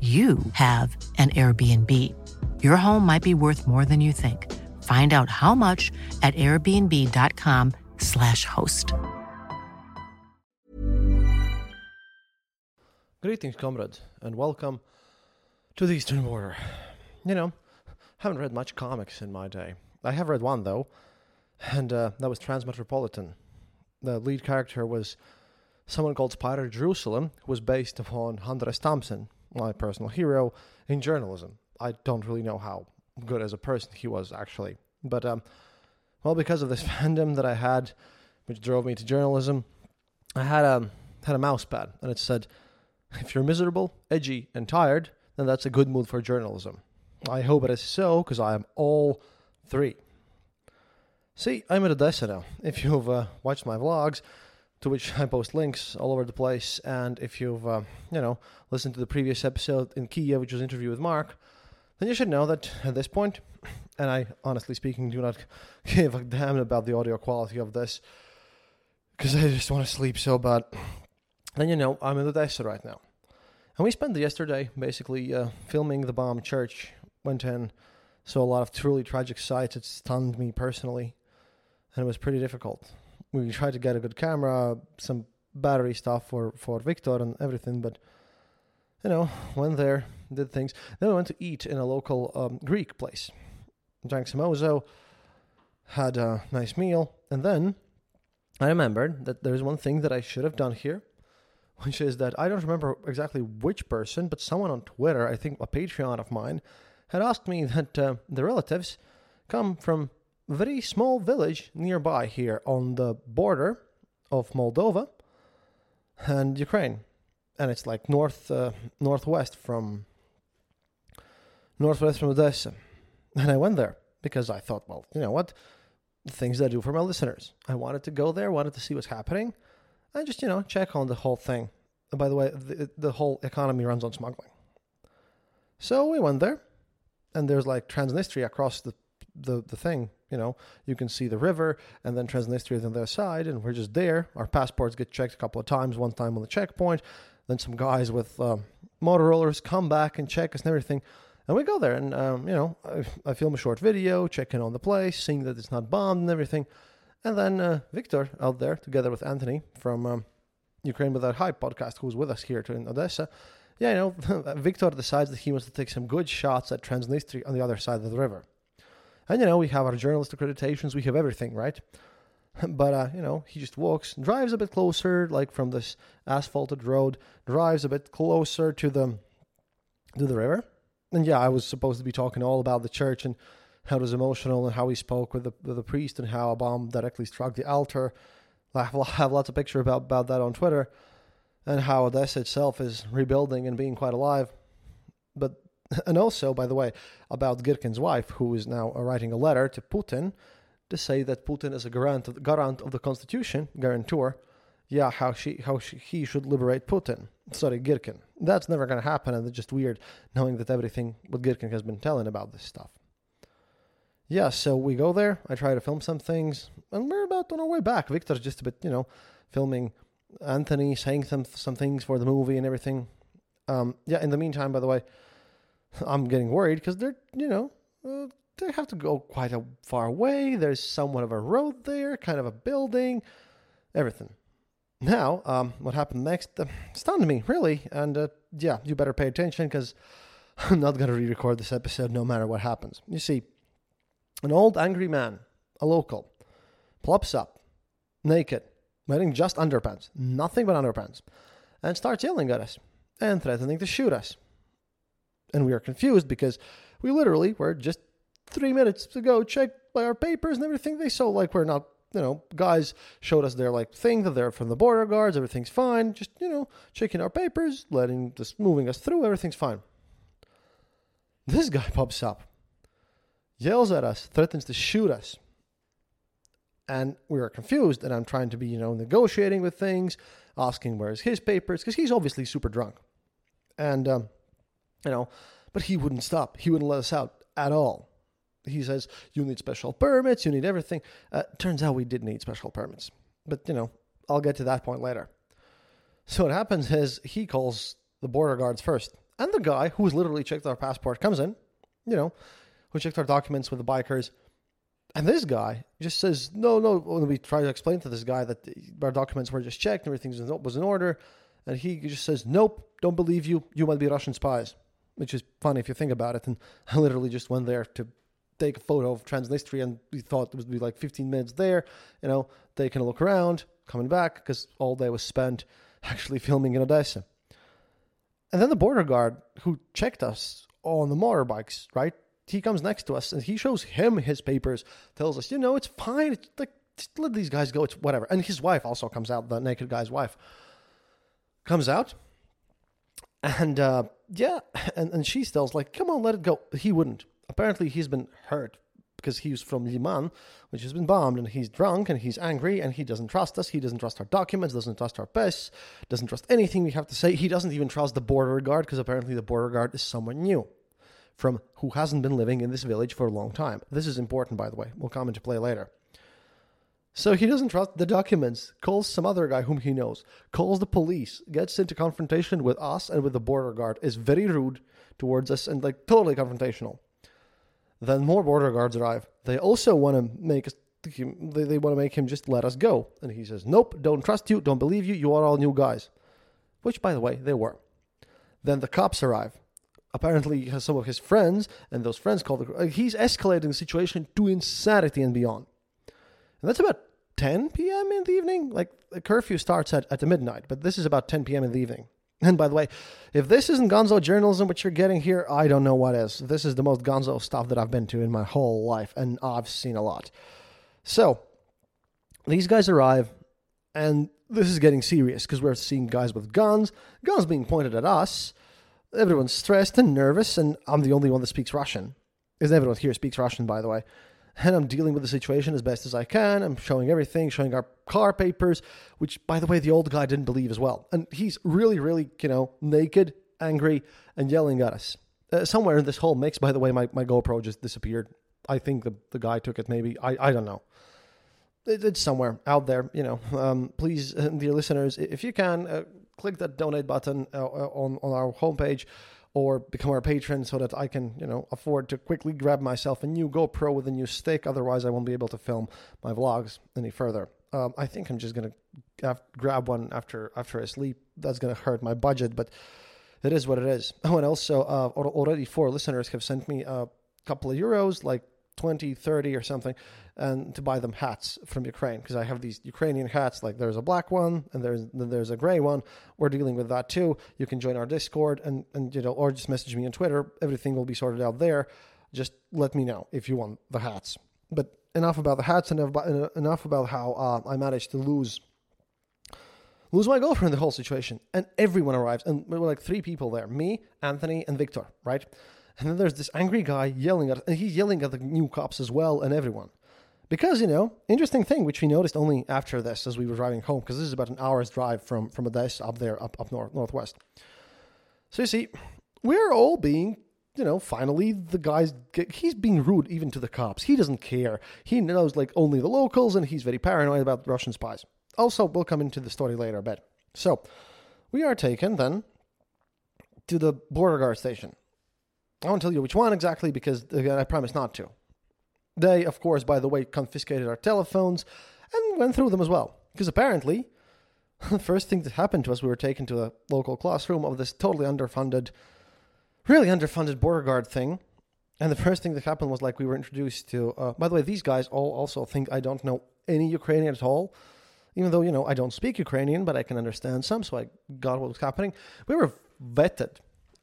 you have an Airbnb. Your home might be worth more than you think. Find out how much at airbnb.com/slash host. Greetings, comrade, and welcome to the Eastern Border. You know, haven't read much comics in my day. I have read one though, and uh, that was Transmetropolitan. The lead character was someone called Spider Jerusalem, who was based upon Hunter S. Thompson, my personal hero in journalism. I don't really know how good as a person he was actually, but um, well, because of this fandom that I had, which drove me to journalism, I had a had a mouse pad, and it said, "If you're miserable, edgy, and tired, then that's a good mood for journalism." I hope it is so, because I am all three. See, I'm at Odessa now. If you've uh, watched my vlogs, to which I post links all over the place, and if you've, uh, you know, listened to the previous episode in Kiev, which was interview with Mark, then you should know that at this point, and I honestly speaking do not give a damn about the audio quality of this, because I just want to sleep so bad. Then you know I'm in Odessa right now, and we spent yesterday basically uh, filming the bomb church. Went in, saw a lot of truly tragic sights. It stunned me personally, and it was pretty difficult. We tried to get a good camera, some battery stuff for for Victor and everything, but you know, went there, did things. Then we went to eat in a local um, Greek place. Drank some ouzo, had a nice meal, and then I remembered that there's one thing that I should have done here, which is that I don't remember exactly which person, but someone on Twitter, I think a Patreon of mine, had asked me that uh, the relatives come from very small village nearby here on the border of Moldova and Ukraine, and it's like north uh, northwest from northwest from Odessa. And I went there because I thought, well, you know what, the things that I do for my listeners. I wanted to go there, wanted to see what's happening, and just you know check on the whole thing. And by the way, the, the whole economy runs on smuggling. So we went there, and there's like Transnistria across the the the thing. You know, you can see the river, and then Transnistria is on the other side, and we're just there. Our passports get checked a couple of times. One time on the checkpoint, then some guys with um, motor rollers come back and check us and everything. And we go there, and um, you know, I, I film a short video, checking on the place, seeing that it's not bombed and everything. And then uh, Victor out there, together with Anthony from um, Ukraine Without Hype podcast, who's with us here in Odessa. Yeah, you know, Victor decides that he wants to take some good shots at Transnistria on the other side of the river. And you know, we have our journalist accreditations, we have everything, right? But uh, you know, he just walks, drives a bit closer, like from this asphalted road, drives a bit closer to the to the river. And yeah, I was supposed to be talking all about the church and how it was emotional and how he spoke with the with the priest and how a bomb directly struck the altar. I have, lots of pictures about, about that on Twitter and how Odessa itself is rebuilding and being quite alive. But and also, by the way, about Girkin's wife, who is now writing a letter to Putin to say that Putin is a garant of, garant of the constitution, guarantor. Yeah, how she how she, he should liberate Putin. Sorry, Girkin. That's never going to happen, and it's just weird knowing that everything what Girkin has been telling about this stuff. Yeah, so we go there. I try to film some things, and we're about on our way back. Victor's just a bit, you know, filming Anthony, saying some some things for the movie and everything. Um, yeah. In the meantime, by the way, I'm getting worried because they're you know uh, they have to go quite a far away. There's somewhat of a road there, kind of a building, everything. Now, um, what happened next uh, stunned me really, and uh, yeah, you better pay attention because I'm not gonna re-record this episode no matter what happens. You see, an old angry man, a local, plops up, naked, wearing just underpants, nothing but underpants, and starts yelling at us and threatening to shoot us. And we are confused because we literally were just three minutes ago checked by our papers and everything. They saw like we're not, you know, guys showed us their like thing that they're from the border guards. Everything's fine. Just you know, checking our papers, letting this moving us through. Everything's fine. This guy pops up, yells at us, threatens to shoot us. And we are confused, and I'm trying to be, you know, negotiating with things, asking where's his papers, because he's obviously super drunk. And, um, you know, but he wouldn't stop. He wouldn't let us out at all. He says, you need special permits, you need everything. Uh, turns out we did need special permits. But, you know, I'll get to that point later. So what happens is he calls the border guards first. And the guy who who's literally checked our passport comes in, you know, who checked our documents with the bikers. And this guy just says, no, no. When we try to explain to this guy that our documents were just checked, everything was in order. And he just says, nope, don't believe you. You might be Russian spies, which is funny if you think about it. And I literally just went there to take a photo of Transnistria and we thought it would be like 15 minutes there, you know, taking a look around, coming back because all day was spent actually filming in Odessa. And then the border guard who checked us on the motorbikes, right? He comes next to us and he shows him his papers, tells us, you know, it's fine. It's like, let these guys go. It's whatever. And his wife also comes out, the naked guy's wife comes out. And uh, yeah, and, and she still's like, come on, let it go. He wouldn't. Apparently, he's been hurt because he's from Liman, which has been bombed, and he's drunk and he's angry and he doesn't trust us. He doesn't trust our documents, doesn't trust our PES, doesn't trust anything we have to say. He doesn't even trust the border guard because apparently the border guard is someone new from who hasn't been living in this village for a long time. This is important, by the way. We'll come into play later. So he doesn't trust the documents, calls some other guy whom he knows, calls the police, gets into confrontation with us and with the border guard, is very rude towards us and like totally confrontational. Then more border guards arrive. They also want to make us they, they want to make him just let us go. And he says, Nope, don't trust you, don't believe you, you are all new guys. Which by the way, they were. Then the cops arrive. Apparently, he has some of his friends, and those friends call the. He's escalating the situation to insanity and beyond. And that's about 10 p.m. in the evening. Like the curfew starts at, at the midnight, but this is about 10 p.m. in the evening. And by the way, if this isn't gonzo journalism, which you're getting here, I don't know what is. This is the most gonzo stuff that I've been to in my whole life, and I've seen a lot. So, these guys arrive, and this is getting serious because we're seeing guys with guns, guns being pointed at us. Everyone's stressed and nervous, and I'm the only one that speaks Russian. Because everyone here speaks Russian, by the way and I'm dealing with the situation as best as I can. I'm showing everything, showing our car papers, which, by the way, the old guy didn't believe as well. And he's really, really, you know, naked, angry, and yelling at us. Uh, somewhere in this whole mix, by the way, my, my GoPro just disappeared. I think the, the guy took it, maybe. I, I don't know. It, it's somewhere out there, you know. Um, please, uh, dear listeners, if you can, uh, click that donate button uh, uh, on, on our homepage or become our patron so that I can, you know, afford to quickly grab myself a new GoPro with a new stick. Otherwise, I won't be able to film my vlogs any further. Um, I think I'm just gonna have, grab one after after I sleep. That's gonna hurt my budget, but it is what it is. Oh, and also, uh, already four listeners have sent me a couple of euros, like 20, 30 or something, and to buy them hats from Ukraine because I have these Ukrainian hats. Like there's a black one and there's there's a gray one. We're dealing with that too. You can join our Discord and and you know or just message me on Twitter. Everything will be sorted out there. Just let me know if you want the hats. But enough about the hats and enough about how uh, I managed to lose lose my girlfriend the whole situation. And everyone arrives, and we were like three people there: me, Anthony, and Victor. Right. And then there's this angry guy yelling at, and he's yelling at the new cops as well and everyone. Because, you know, interesting thing, which we noticed only after this as we were driving home, because this is about an hour's drive from, from Odessa up there, up, up north, northwest. So you see, we're all being, you know, finally the guy's, he's being rude even to the cops. He doesn't care. He knows, like, only the locals, and he's very paranoid about Russian spies. Also, we'll come into the story later a bit. So, we are taken then to the border guard station. I won't tell you which one exactly because again, I promise not to. They, of course, by the way, confiscated our telephones and went through them as well. Because apparently, the first thing that happened to us, we were taken to a local classroom of this totally underfunded, really underfunded border guard thing. And the first thing that happened was like we were introduced to. Uh, by the way, these guys all also think I don't know any Ukrainian at all, even though you know I don't speak Ukrainian, but I can understand some, so I got what was happening. We were vetted,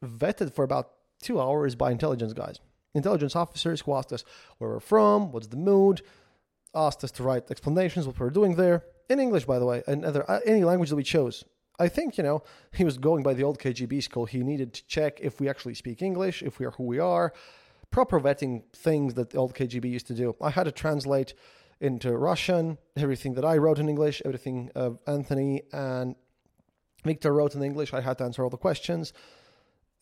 vetted for about two hours by intelligence guys, intelligence officers who asked us where we're from, what's the mood, asked us to write explanations what we're doing there in English, by the way, and other, uh, any language that we chose. I think you know he was going by the old KGB school. He needed to check if we actually speak English, if we are who we are, proper vetting things that the old KGB used to do. I had to translate into Russian everything that I wrote in English, everything uh, Anthony and Victor wrote in English. I had to answer all the questions.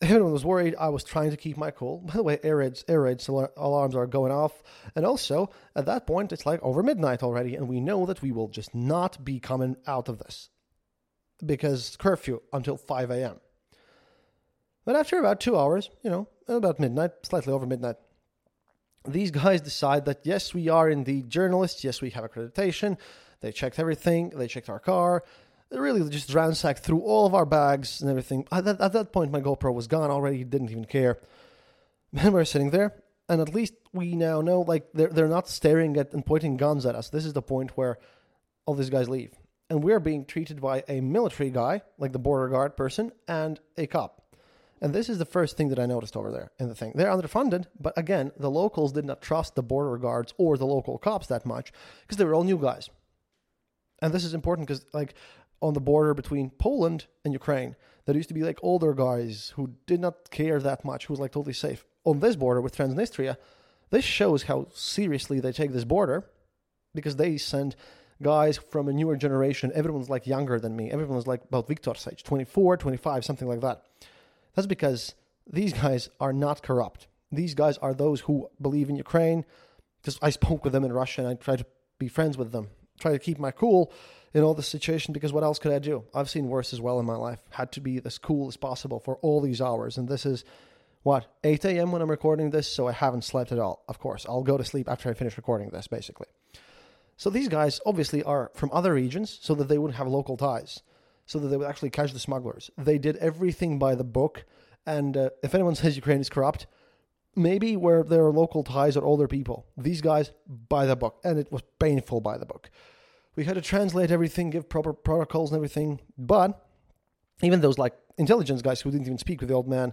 Everyone was worried. I was trying to keep my cool. By the way, air raids, air raids alarms are going off. And also, at that point, it's like over midnight already, and we know that we will just not be coming out of this because curfew until 5 a.m. But after about two hours, you know, about midnight, slightly over midnight, these guys decide that yes, we are indeed journalists. Yes, we have accreditation. They checked everything. They checked our car. Really just ransacked through all of our bags and everything. At that, at that point, my GoPro was gone already. Didn't even care. And we're sitting there, and at least we now know like they're they're not staring at and pointing guns at us. This is the point where all these guys leave, and we're being treated by a military guy, like the border guard person, and a cop. And this is the first thing that I noticed over there in the thing. They're underfunded, but again, the locals did not trust the border guards or the local cops that much because they were all new guys. And this is important because, like, on the border between Poland and Ukraine, there used to be like older guys who did not care that much, who was like totally safe. On this border with Transnistria, this shows how seriously they take this border because they send guys from a newer generation. Everyone's like younger than me. Everyone's like about Victor's age, 24, 25, something like that. That's because these guys are not corrupt. These guys are those who believe in Ukraine. Because I spoke with them in Russia and I tried to be friends with them, try to keep my cool in all this situation because what else could I do? I've seen worse as well in my life. Had to be as cool as possible for all these hours. And this is what, 8 a.m. when I'm recording this, so I haven't slept at all. Of course, I'll go to sleep after I finish recording this, basically. So these guys obviously are from other regions so that they wouldn't have local ties so that they would actually catch the smugglers. They did everything by the book. And uh, if anyone says Ukraine is corrupt, maybe where there are local ties or older people. These guys by the book, and it was painful by the book. We had to translate everything, give proper protocols and everything. But even those like intelligence guys who didn't even speak with the old man,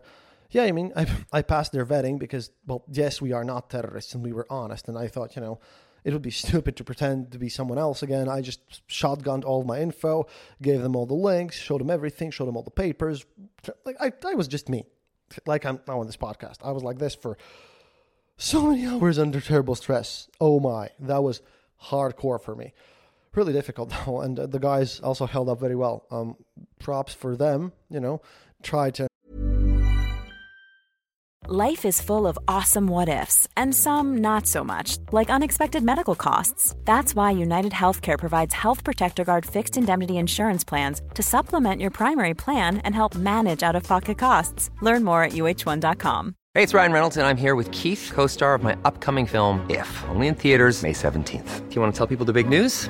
yeah, I mean, I I passed their vetting because well, yes, we are not terrorists and we were honest. And I thought, you know, it would be stupid to pretend to be someone else again. I just shotgunned all my info, gave them all the links, showed them everything, showed them all the papers. Like I, I was just me, like I'm now on this podcast. I was like this for so many hours under terrible stress. Oh my, that was hardcore for me. Really difficult though, and the guys also held up very well. Um, props for them. You know, Try to Life is full of awesome what ifs, and some not so much, like unexpected medical costs. That's why United Healthcare provides Health Protector Guard fixed indemnity insurance plans to supplement your primary plan and help manage out of pocket costs. Learn more at uh1.com. Hey, it's Ryan Reynolds, and I'm here with Keith, co star of my upcoming film, If, only in theaters, May 17th. Do you want to tell people the big news?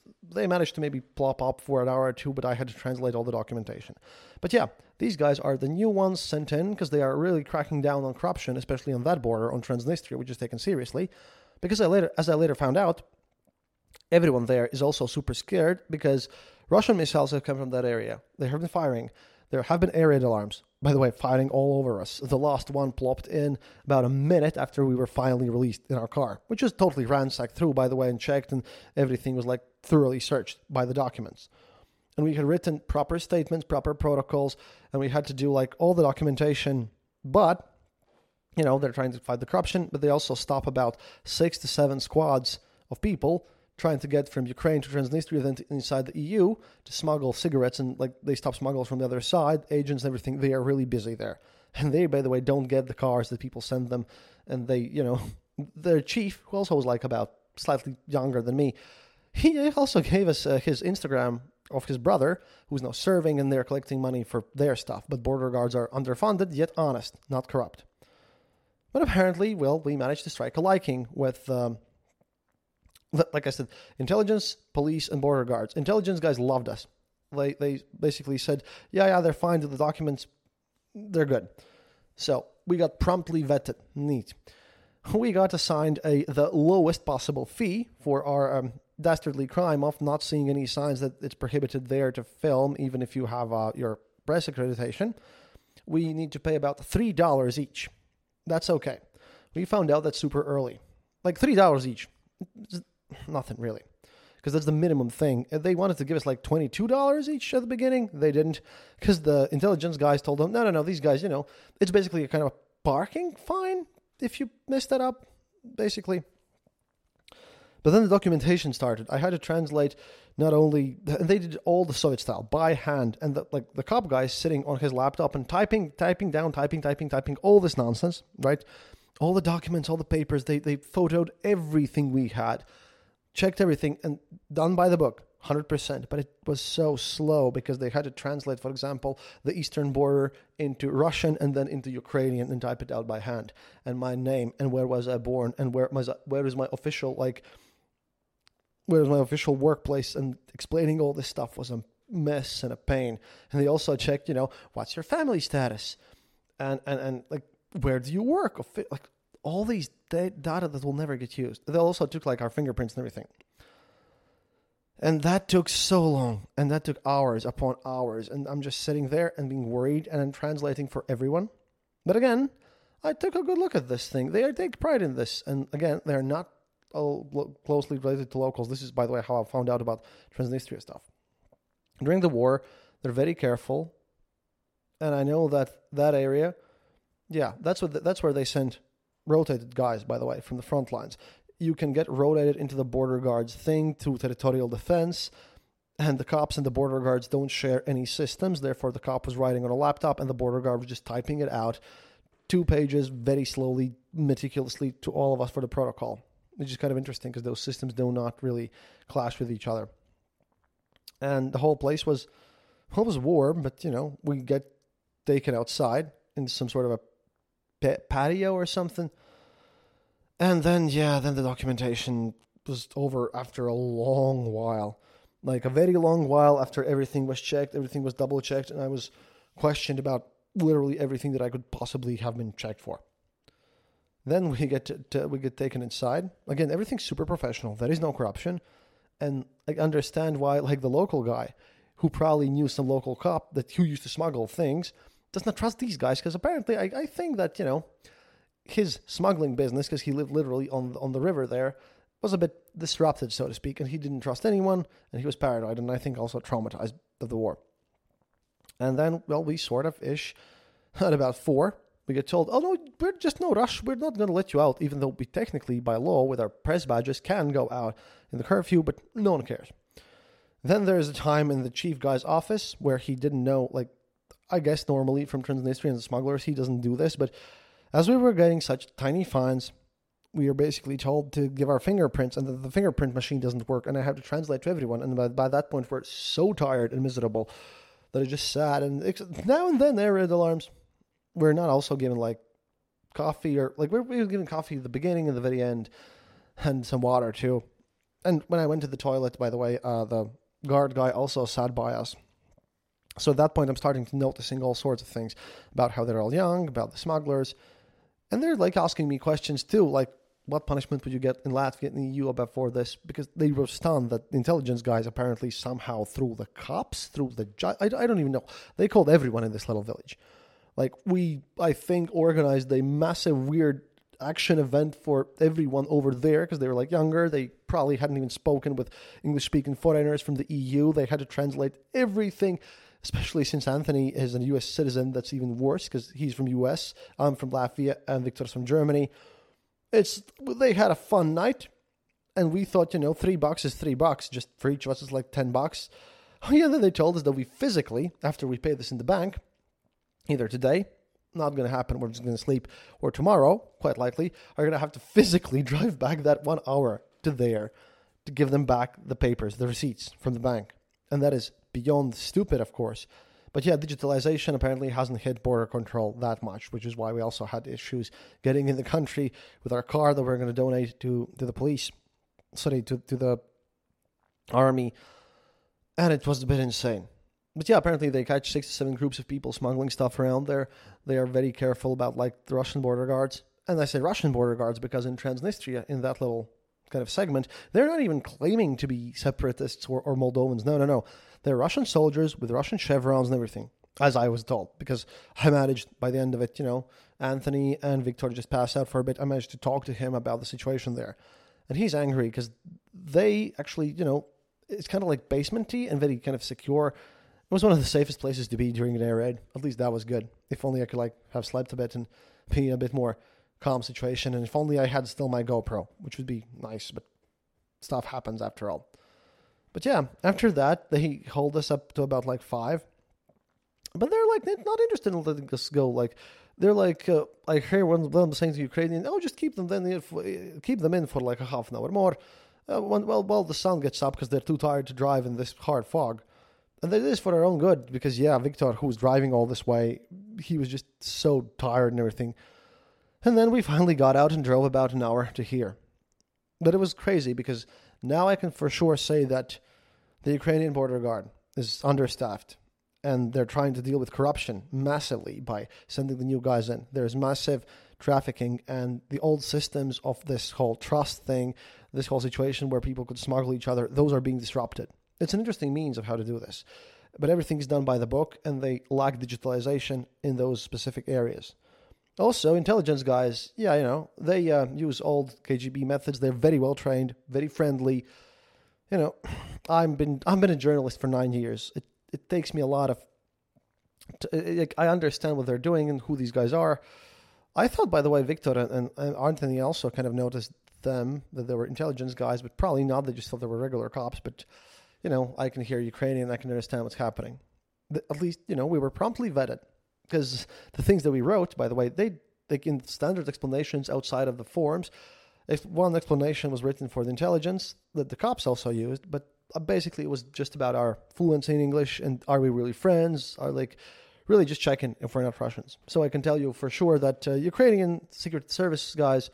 they managed to maybe plop up for an hour or two, but I had to translate all the documentation. But yeah, these guys are the new ones sent in because they are really cracking down on corruption, especially on that border on Transnistria, which is taken seriously. Because I later, as I later found out, everyone there is also super scared because Russian missiles have come from that area. They have been firing. There have been air raid alarms, by the way, firing all over us. The last one plopped in about a minute after we were finally released in our car, which was totally ransacked through, by the way, and checked, and everything was like thoroughly searched by the documents. And we had written proper statements, proper protocols, and we had to do like all the documentation. But you know, they're trying to fight the corruption, but they also stop about six to seven squads of people trying to get from Ukraine to Transnistria, then to inside the EU to smuggle cigarettes, and like they stop smugglers from the other side, agents, and everything. They are really busy there, and they, by the way, don't get the cars that people send them, and they, you know, their chief, who also was like about slightly younger than me, he also gave us uh, his Instagram of his brother, who's now serving, and they're collecting money for their stuff. But border guards are underfunded, yet honest, not corrupt. But apparently, well, we managed to strike a liking with, um, like I said, intelligence, police, and border guards. Intelligence guys loved us. They they basically said, yeah, yeah, they're fine. The documents, they're good. So we got promptly vetted. Neat. We got assigned a the lowest possible fee for our um, dastardly crime of not seeing any signs that it's prohibited there to film, even if you have uh, your press accreditation. We need to pay about three dollars each. That's okay. We found out that super early. Like $3 each. Nothing really. Because that's the minimum thing. They wanted to give us like $22 each at the beginning. They didn't. Because the intelligence guys told them, no, no, no, these guys, you know, it's basically a kind of a parking fine if you mess that up, basically. But then the documentation started. I had to translate not only and they did all the Soviet style by hand, and the, like the cop guy sitting on his laptop and typing, typing down, typing, typing, typing, all this nonsense, right? All the documents, all the papers. They they photoed everything we had, checked everything, and done by the book. 100%, but it was so slow because they had to translate, for example, the eastern border into Russian and then into Ukrainian and type it out by hand. And my name and where was I born and where was where is my official like whereas my official workplace and explaining all this stuff was a mess and a pain. And they also checked, you know, what's your family status, and and and like where do you work, like all these data that will never get used. They also took like our fingerprints and everything. And that took so long, and that took hours upon hours. And I'm just sitting there and being worried, and I'm translating for everyone. But again, I took a good look at this thing. They take pride in this, and again, they're not closely related to locals. This is, by the way, how I found out about Transnistria stuff. During the war, they're very careful, and I know that that area, yeah, that's what the, that's where they sent rotated guys. By the way, from the front lines, you can get rotated into the border guards thing to territorial defense. And the cops and the border guards don't share any systems. Therefore, the cop was writing on a laptop, and the border guard was just typing it out, two pages, very slowly, meticulously to all of us for the protocol which is kind of interesting because those systems do not really clash with each other. And the whole place was, well, it was warm, but you know, we get taken outside in some sort of a patio or something. And then, yeah, then the documentation was over after a long while. Like a very long while after everything was checked, everything was double checked, and I was questioned about literally everything that I could possibly have been checked for. Then we get to, to, we get taken inside. Again, everything's super professional. There is no corruption, and I understand why like the local guy, who probably knew some local cop that who used to smuggle things, does not trust these guys because apparently I, I think that you know his smuggling business because he lived literally on on the river there was a bit disrupted so to speak, and he didn't trust anyone, and he was paranoid, and I think also traumatized of the war. And then well, we sort of ish at about four we get told, oh no, we're just no rush. We're not going to let you out, even though we technically, by law, with our press badges, can go out in the curfew, but no one cares. Then there's a time in the chief guy's office where he didn't know, like, I guess normally from Transnistrian smugglers, he doesn't do this, but as we were getting such tiny fines, we are basically told to give our fingerprints, and that the fingerprint machine doesn't work, and I have to translate to everyone. And by, by that point, we're so tired and miserable that I just sat and now and then there are alarms we're not also given like coffee or like we're, we're given coffee at the beginning and the very end and some water too. And when I went to the toilet, by the way, uh, the guard guy also sat by us. So at that point, I'm starting to noticing all sorts of things about how they're all young, about the smugglers, and they're like asking me questions too, like what punishment would you get in Latvia and the EU about for this? Because they were stunned that the intelligence guys apparently somehow through the cops, through the I, I don't even know. They called everyone in this little village. Like we, I think, organized a massive weird action event for everyone over there because they were like younger. They probably hadn't even spoken with English speaking foreigners from the EU. They had to translate everything especially since Anthony is a U.S. citizen. That's even worse because he's from U.S. I'm from Latvia, and Victor's from Germany. It's they had a fun night, and we thought, you know, three bucks is three bucks. Just for each of us, it's like ten bucks. Oh yeah, then they told us that we physically, after we pay this in the bank, either today, not going to happen, we're just going to sleep, or tomorrow, quite likely, are going to have to physically drive back that one hour to there to give them back the papers, the receipts from the bank. And that is beyond stupid, of course. But yeah, digitalization apparently hasn't hit border control that much, which is why we also had issues getting in the country with our car that we are going to donate to, to the police, sorry, to, to the army. And it was a bit insane. But yeah, apparently they catch six to seven groups of people smuggling stuff around there. They are very careful about like the Russian border guards. And I say Russian border guards because in Transnistria, in that little kind of segment, they're not even claiming to be separatists or, or Moldovans. No, no, no. They're Russian soldiers with Russian chevrons and everything, as I was told, because I managed by the end of it, you know, Anthony and Victor just passed out for a bit. I managed to talk to him about the situation there. And he's angry because they actually, you know, it's kind of like basementy and very kind of secure. It was one of the safest places to be during an air raid. At least that was good. If only I could like have slept a bit and be in a bit more calm situation. And if only I had still my GoPro, which would be nice, but stuff happens after all. But yeah, after that, they hold us up to about like five. But they're like they're not interested in letting us go. Like they're like, uh, I hear one of them saying to Ukrainian, "Oh, just keep them then, for, keep them in for like a half an hour more." Uh, when, well, well, the sun gets up because they're too tired to drive in this hard fog, and they did this for their own good because yeah, Victor, who was driving all this way, he was just so tired and everything. And then we finally got out and drove about an hour to here. But it was crazy because now I can for sure say that the Ukrainian border guard is understaffed and they're trying to deal with corruption massively by sending the new guys in. There's massive trafficking and the old systems of this whole trust thing, this whole situation where people could smuggle each other, those are being disrupted. It's an interesting means of how to do this. But everything is done by the book and they lack digitalization in those specific areas. Also, intelligence guys, yeah, you know, they uh, use old KGB methods. They're very well trained, very friendly. You know, I've been I've been a journalist for nine years. It it takes me a lot of. I understand what they're doing and who these guys are. I thought, by the way, Victor and, and Anthony also kind of noticed them that they were intelligence guys, but probably not. They just thought they were regular cops. But you know, I can hear Ukrainian. I can understand what's happening. At least you know we were promptly vetted because the things that we wrote, by the way, they they in standard explanations outside of the forms. If one explanation was written for the intelligence that the cops also used, but uh, basically it was just about our fluency in English and are we really friends? Are like really just checking if we're not Russians. So I can tell you for sure that uh, Ukrainian Secret Service guys,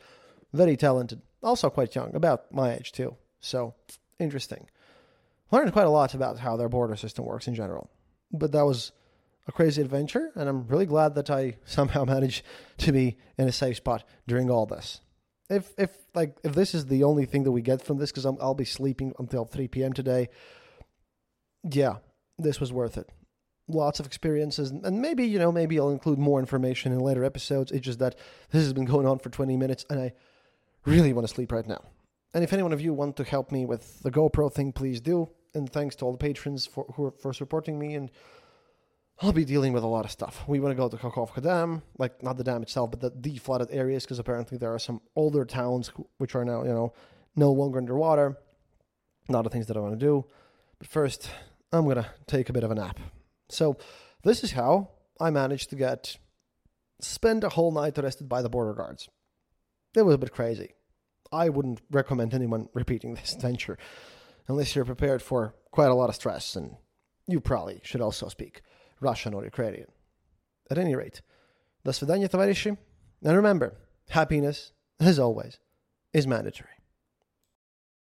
very talented, also quite young, about my age too. So interesting. Learned quite a lot about how their border system works in general. But that was a crazy adventure, and I'm really glad that I somehow managed to be in a safe spot during all this. If if like if this is the only thing that we get from this, because I'll be sleeping until 3 p.m. today, yeah, this was worth it. Lots of experiences, and maybe you know maybe I'll include more information in later episodes. It's just that this has been going on for 20 minutes, and I really want to sleep right now. And if any one of you want to help me with the GoPro thing, please do. And thanks to all the patrons for who are, for supporting me and I'll be dealing with a lot of stuff. We want to go to Kakhovka Dam, like not the dam itself, but the, the flooded areas, because apparently there are some older towns which are now, you know, no longer underwater. A lot of things that I want to do. But first, I'm going to take a bit of a nap. So, this is how I managed to get spend a whole night arrested by the border guards. It was a bit crazy. I wouldn't recommend anyone repeating this adventure unless you're prepared for quite a lot of stress, and you probably should also speak Russian or Ukrainian. At any rate, до свидания, товарищи. And remember, happiness, as always, is mandatory.